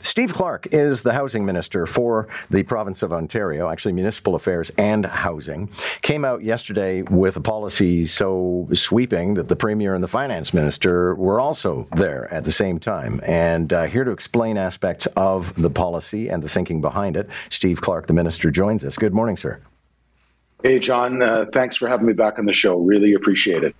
Steve Clark is the housing minister for the province of Ontario, actually municipal affairs and housing. Came out yesterday with a policy so sweeping that the premier and the finance minister were also there at the same time. And uh, here to explain aspects of the policy and the thinking behind it, Steve Clark, the minister, joins us. Good morning, sir. Hey, John. Uh, thanks for having me back on the show. Really appreciate it.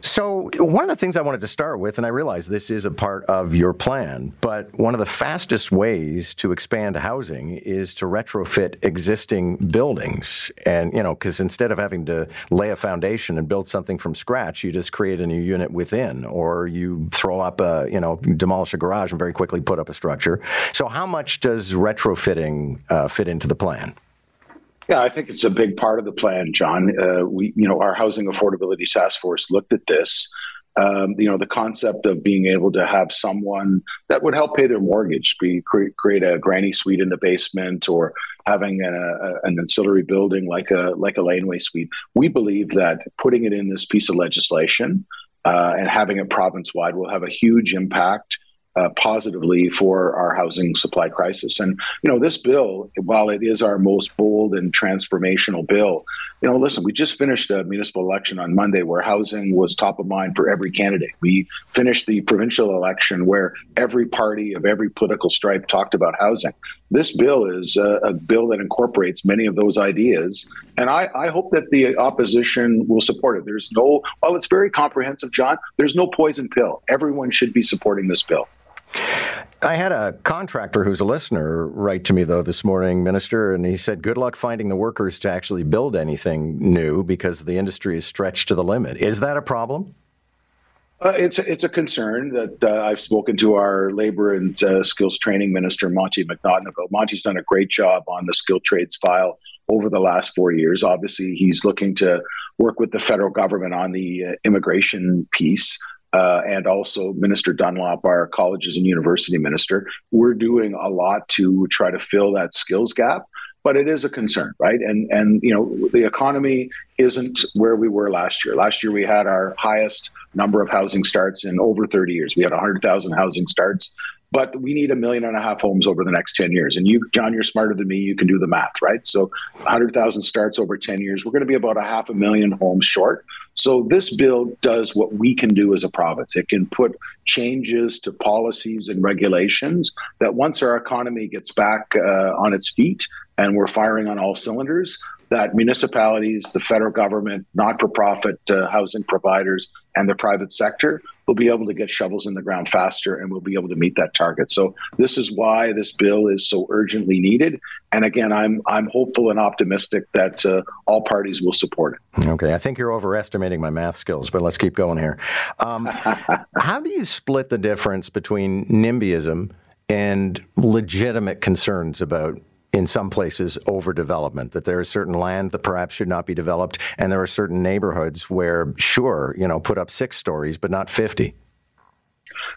So, one of the things I wanted to start with, and I realize this is a part of your plan, but one of the fastest ways to expand housing is to retrofit existing buildings. And, you know, because instead of having to lay a foundation and build something from scratch, you just create a new unit within, or you throw up a, you know, demolish a garage and very quickly put up a structure. So, how much does retrofitting uh, fit into the plan? Yeah, I think it's a big part of the plan, John. Uh, we, you know, our housing affordability task force looked at this. Um, you know, the concept of being able to have someone that would help pay their mortgage, be create, create a granny suite in the basement, or having a, a, an ancillary building like a like a laneway suite. We believe that putting it in this piece of legislation uh, and having it province wide will have a huge impact uh, positively for our housing supply crisis. And you know, this bill, while it is our most bold and transformational bill, you know, listen, we just finished a municipal election on Monday where housing was top of mind for every candidate. We finished the provincial election where every party of every political stripe talked about housing. This bill is a, a bill that incorporates many of those ideas, and I, I hope that the opposition will support it. There's no, while it's very comprehensive, John, there's no poison pill. Everyone should be supporting this bill. I had a contractor who's a listener write to me, though, this morning, Minister, and he said, Good luck finding the workers to actually build anything new because the industry is stretched to the limit. Is that a problem? Uh, it's it's a concern that uh, I've spoken to our labor and uh, skills training minister Monte McNaughton about. Monte's done a great job on the skilled trades file over the last four years. Obviously, he's looking to work with the federal government on the uh, immigration piece uh, and also Minister Dunlop, our colleges and university minister. We're doing a lot to try to fill that skills gap, but it is a concern, right? And and you know the economy isn't where we were last year. Last year we had our highest number of housing starts in over 30 years. We had 100,000 housing starts but we need a million and a half homes over the next 10 years. And you, John, you're smarter than me. You can do the math, right? So 100,000 starts over 10 years. We're going to be about a half a million homes short. So this bill does what we can do as a province. It can put changes to policies and regulations that once our economy gets back uh, on its feet and we're firing on all cylinders, that municipalities, the federal government, not for profit uh, housing providers, and the private sector will be able to get shovels in the ground faster and we'll be able to meet that target. So this is why this bill is so urgently needed. And again, I'm I'm hopeful and optimistic that uh, all parties will support it. Okay, I think you're overestimating my math skills, but let's keep going here. Um, how do you split the difference between NIMBYism and legitimate concerns about in some places overdevelopment that there is certain land that perhaps should not be developed and there are certain neighborhoods where sure you know put up six stories but not 50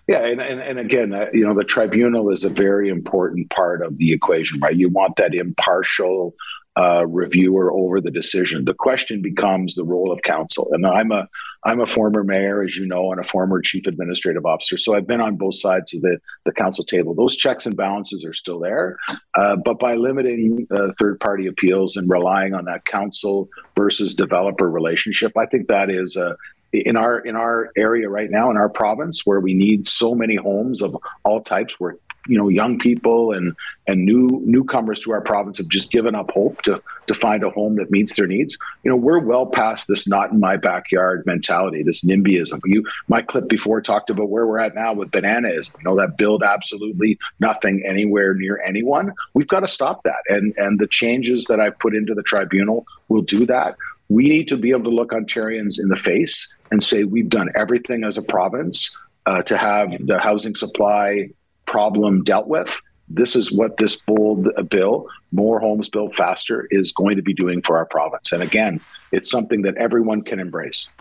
yeah, and, and, and again, uh, you know, the tribunal is a very important part of the equation, right? You want that impartial uh, reviewer over the decision. The question becomes the role of council. And I'm a I'm a former mayor, as you know, and a former chief administrative officer. So I've been on both sides of the, the council table. Those checks and balances are still there. Uh, but by limiting uh, third party appeals and relying on that council versus developer relationship, I think that is a, in our in our area right now in our province where we need so many homes of all types where you know young people and and new newcomers to our province have just given up hope to to find a home that meets their needs. You know, we're well past this not in my backyard mentality, this NIMBYism. You my clip before talked about where we're at now with bananas, you know, that build absolutely nothing anywhere near anyone. We've got to stop that. And and the changes that I've put into the tribunal will do that. We need to be able to look Ontarians in the face and say we've done everything as a province uh, to have the housing supply problem dealt with. This is what this bold bill, more homes built faster, is going to be doing for our province. And again, it's something that everyone can embrace.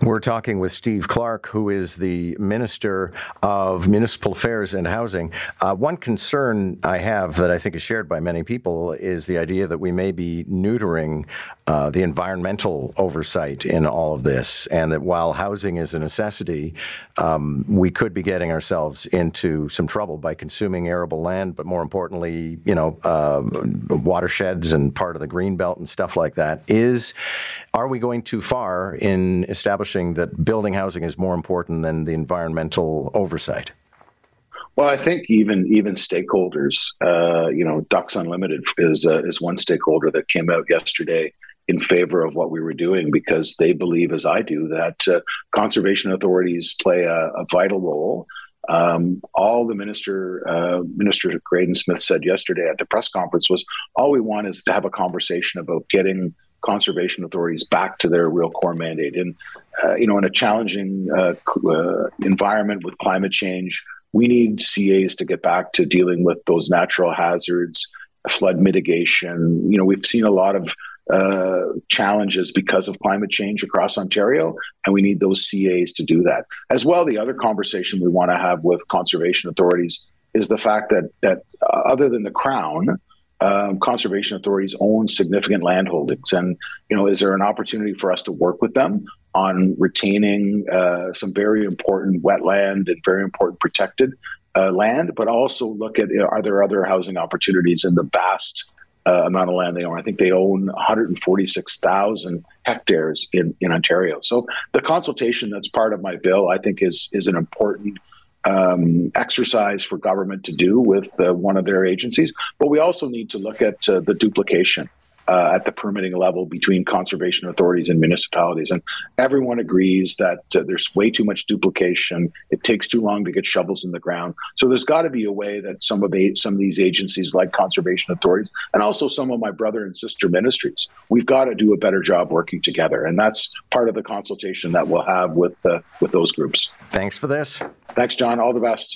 We're talking with Steve Clark, who is the Minister of Municipal Affairs and Housing. Uh, one concern I have that I think is shared by many people is the idea that we may be neutering uh, the environmental oversight in all of this, and that while housing is a necessity, um, we could be getting ourselves into some trouble by consuming arable land, but more importantly, you know, uh, watersheds and part of the green belt and stuff like that. Is are we going too far in establishing that building housing is more important than the environmental oversight? Well, I think even even stakeholders, uh, you know, Ducks Unlimited is uh, is one stakeholder that came out yesterday in favor of what we were doing because they believe, as I do, that uh, conservation authorities play a, a vital role. Um, all the minister, uh, Minister Graydon Smith, said yesterday at the press conference was all we want is to have a conversation about getting conservation authorities back to their real core mandate. And uh, you know, in a challenging uh, uh, environment with climate change, we need CAs to get back to dealing with those natural hazards, flood mitigation. You know, we've seen a lot of uh, challenges because of climate change across Ontario, and we need those CAs to do that. As well, the other conversation we want to have with conservation authorities is the fact that that uh, other than the Crown, um, conservation authorities own significant land holdings, and you know, is there an opportunity for us to work with them on retaining uh, some very important wetland and very important protected uh, land, but also look at are there other housing opportunities in the vast uh, amount of land they own. I think they own 146,000 hectares in, in Ontario. So the consultation that's part of my bill, I think, is is an important um, exercise for government to do with uh, one of their agencies. But we also need to look at uh, the duplication uh, at the permitting level between conservation authorities and municipalities. And everyone agrees that uh, there's way too much duplication. It takes too long to get shovels in the ground. So there's got to be a way that some of some of these agencies, like conservation authorities, and also some of my brother and sister ministries, we've got to do a better job working together. And that's part of the consultation that we'll have with uh, with those groups. Thanks for this. Thanks, John. All the best.